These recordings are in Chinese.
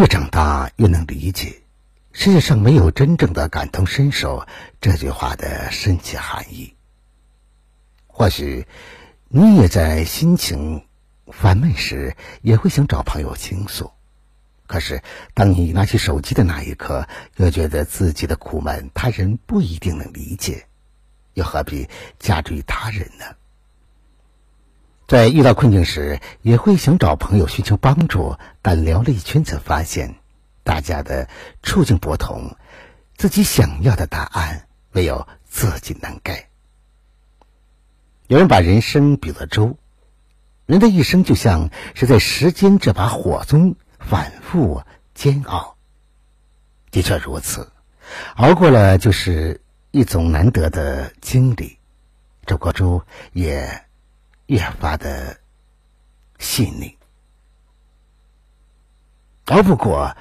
越长大越能理解，世界上没有真正的感同身受这句话的深切含义。或许你也在心情烦闷时，也会想找朋友倾诉。可是，当你拿起手机的那一刻，又觉得自己的苦闷他人不一定能理解，又何必加之于他人呢？在遇到困境时，也会想找朋友寻求帮助，但聊了一圈才发现，大家的处境不同，自己想要的答案唯有自己能给。有人把人生比作粥，人的一生就像是在时间这把火中反复煎熬。的确如此，熬过了就是一种难得的经历，这锅粥也。越发的细腻，熬不过，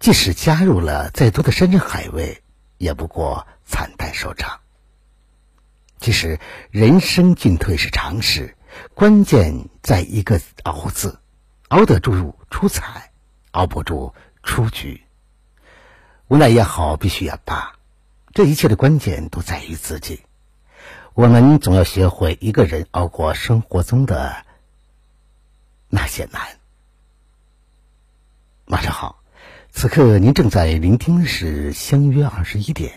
即使加入了再多的山珍海味，也不过惨淡收场。其实人生进退是常事，关键在一个“熬”字，熬得住出彩，熬不住出局。无奈也好，必须也罢，这一切的关键都在于自己。我们总要学会一个人熬过生活中的那些难。晚上好，此刻您正在聆听的是《相约二十一点》，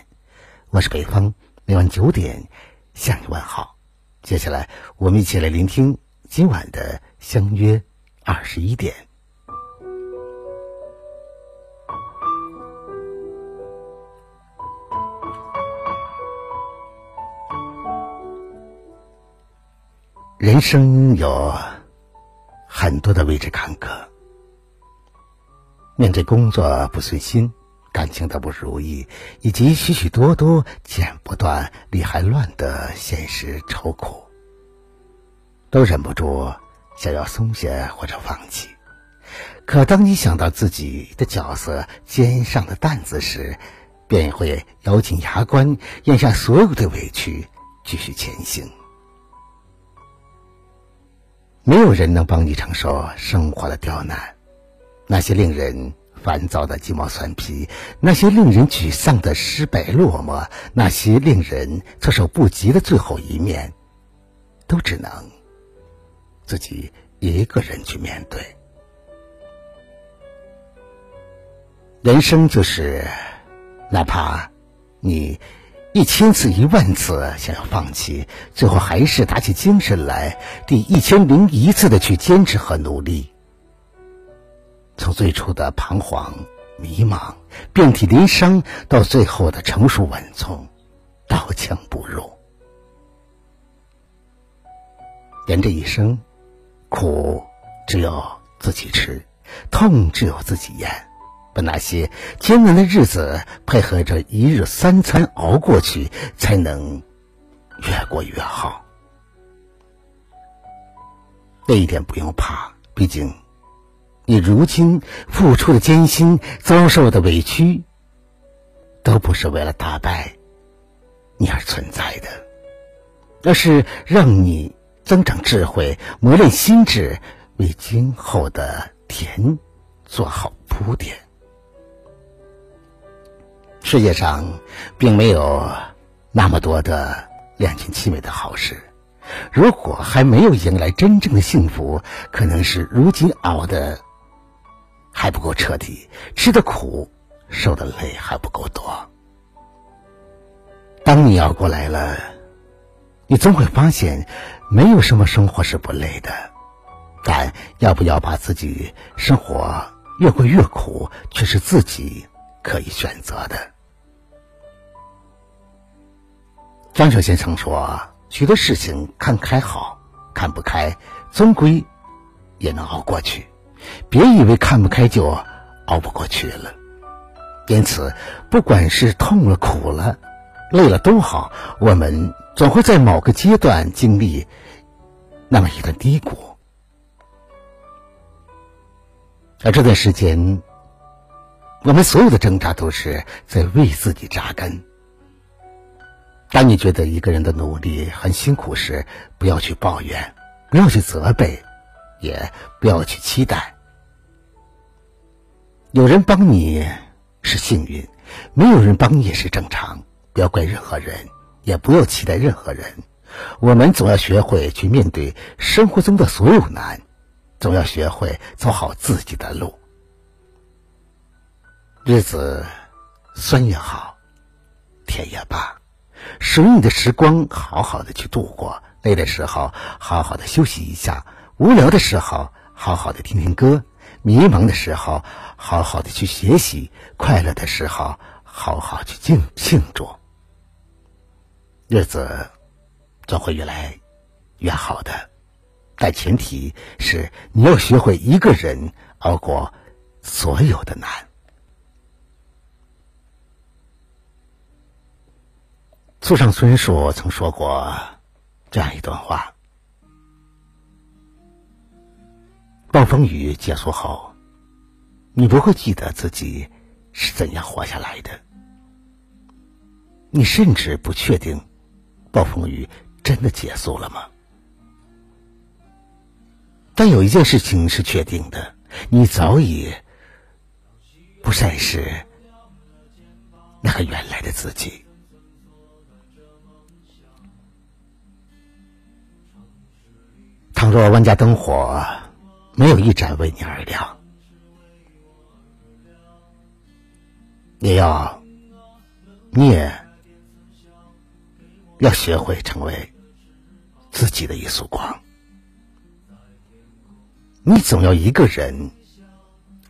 我是北方，每晚九点向你问好。接下来，我们一起来聆听今晚的《相约二十一点》。人生有很多的未知坎坷，面对工作不顺心、感情的不如意，以及许许多多剪不断、理还乱的现实愁苦，都忍不住想要松懈或者放弃。可当你想到自己的角色肩上的担子时，便会咬紧牙关，咽下所有的委屈，继续前行。没有人能帮你承受生活的刁难，那些令人烦躁的鸡毛蒜皮，那些令人沮丧的失败落寞，那些令人措手不及的最后一面，都只能自己一个人去面对。人生就是，哪怕你。一千次、一万次想要放弃，最后还是打起精神来，第一千零一次的去坚持和努力。从最初的彷徨、迷茫、遍体鳞伤，到最后的成熟稳重、刀枪不入。人这一生，苦只有自己吃，痛只有自己咽。把那些艰难的日子配合着一日三餐熬过去，才能越过越好。这一点不用怕，毕竟你如今付出的艰辛、遭受的委屈，都不是为了打败你而存在的，而是让你增长智慧、磨练心智，为今后的甜做好铺垫。世界上并没有那么多的两全其美的好事。如果还没有迎来真正的幸福，可能是如今熬的还不够彻底，吃的苦、受的累还不够多。当你熬过来了，你总会发现，没有什么生活是不累的。但要不要把自己生活越过越苦，却是自己可以选择的。张小先生说：“许多事情看开好，看不开，终归也能熬过去。别以为看不开就熬不过去了。因此，不管是痛了、苦了、累了都好，我们总会在某个阶段经历那么一段低谷，而这段时间，我们所有的挣扎都是在为自己扎根。”当你觉得一个人的努力很辛苦时，不要去抱怨，不要去责备，也不要去期待。有人帮你是幸运，没有人帮你也是正常。不要怪任何人，也不要期待任何人。我们总要学会去面对生活中的所有难，总要学会走好自己的路。日子酸也好，甜也罢，属于你的时光，好好的去度过。累的时候，好好的休息一下；无聊的时候，好好的听听歌；迷茫的时候，好好的去学习；快乐的时候，好好去庆庆祝。日子总会越来越好的，但前提是你要学会一个人熬过所有的难。村上春树曾说过。这样一段话：暴风雨结束后，你不会记得自己是怎样活下来的，你甚至不确定暴风雨真的结束了吗？但有一件事情是确定的，你早已不再是那个原来的自己。倘若万家灯火没有一盏为你而亮，也要，你也要学会成为自己的一束光。你总要一个人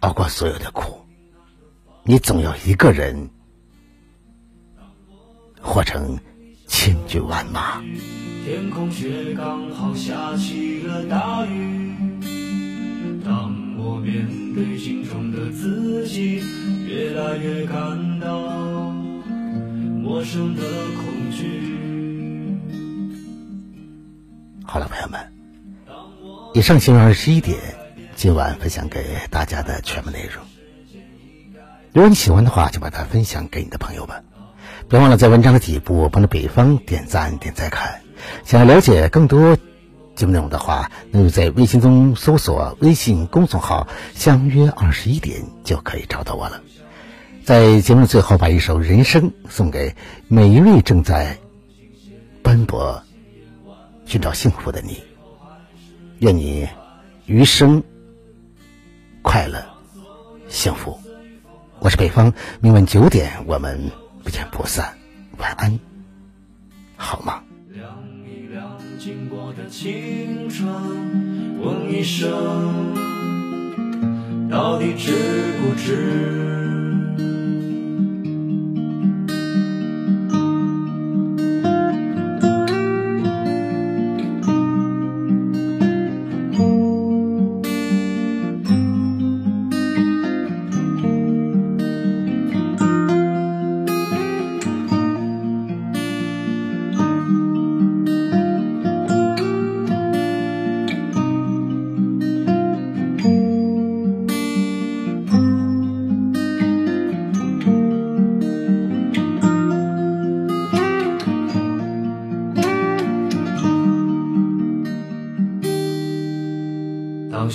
熬过所有的苦，你总要一个人活成千军万马。天空却刚好下起了大雨。当我面对心中的自己，越来越感到陌生的恐惧。好了，朋友们，以上新闻二十一点，今晚分享给大家的全部内容。如果你喜欢的话，就把它分享给你的朋友们。别忘了在文章的底部帮着北方点赞、点赞看。想要了解更多节目内容的话，那就在微信中搜索微信公众号“相约二十一点”就可以找到我了。在节目最后，把一首《人生》送给每一位正在奔波寻找幸福的你，愿你余生快乐幸福。我是北方，明晚九点我们不见不散。晚安，好吗？经过的青春，问一声，到底值不值？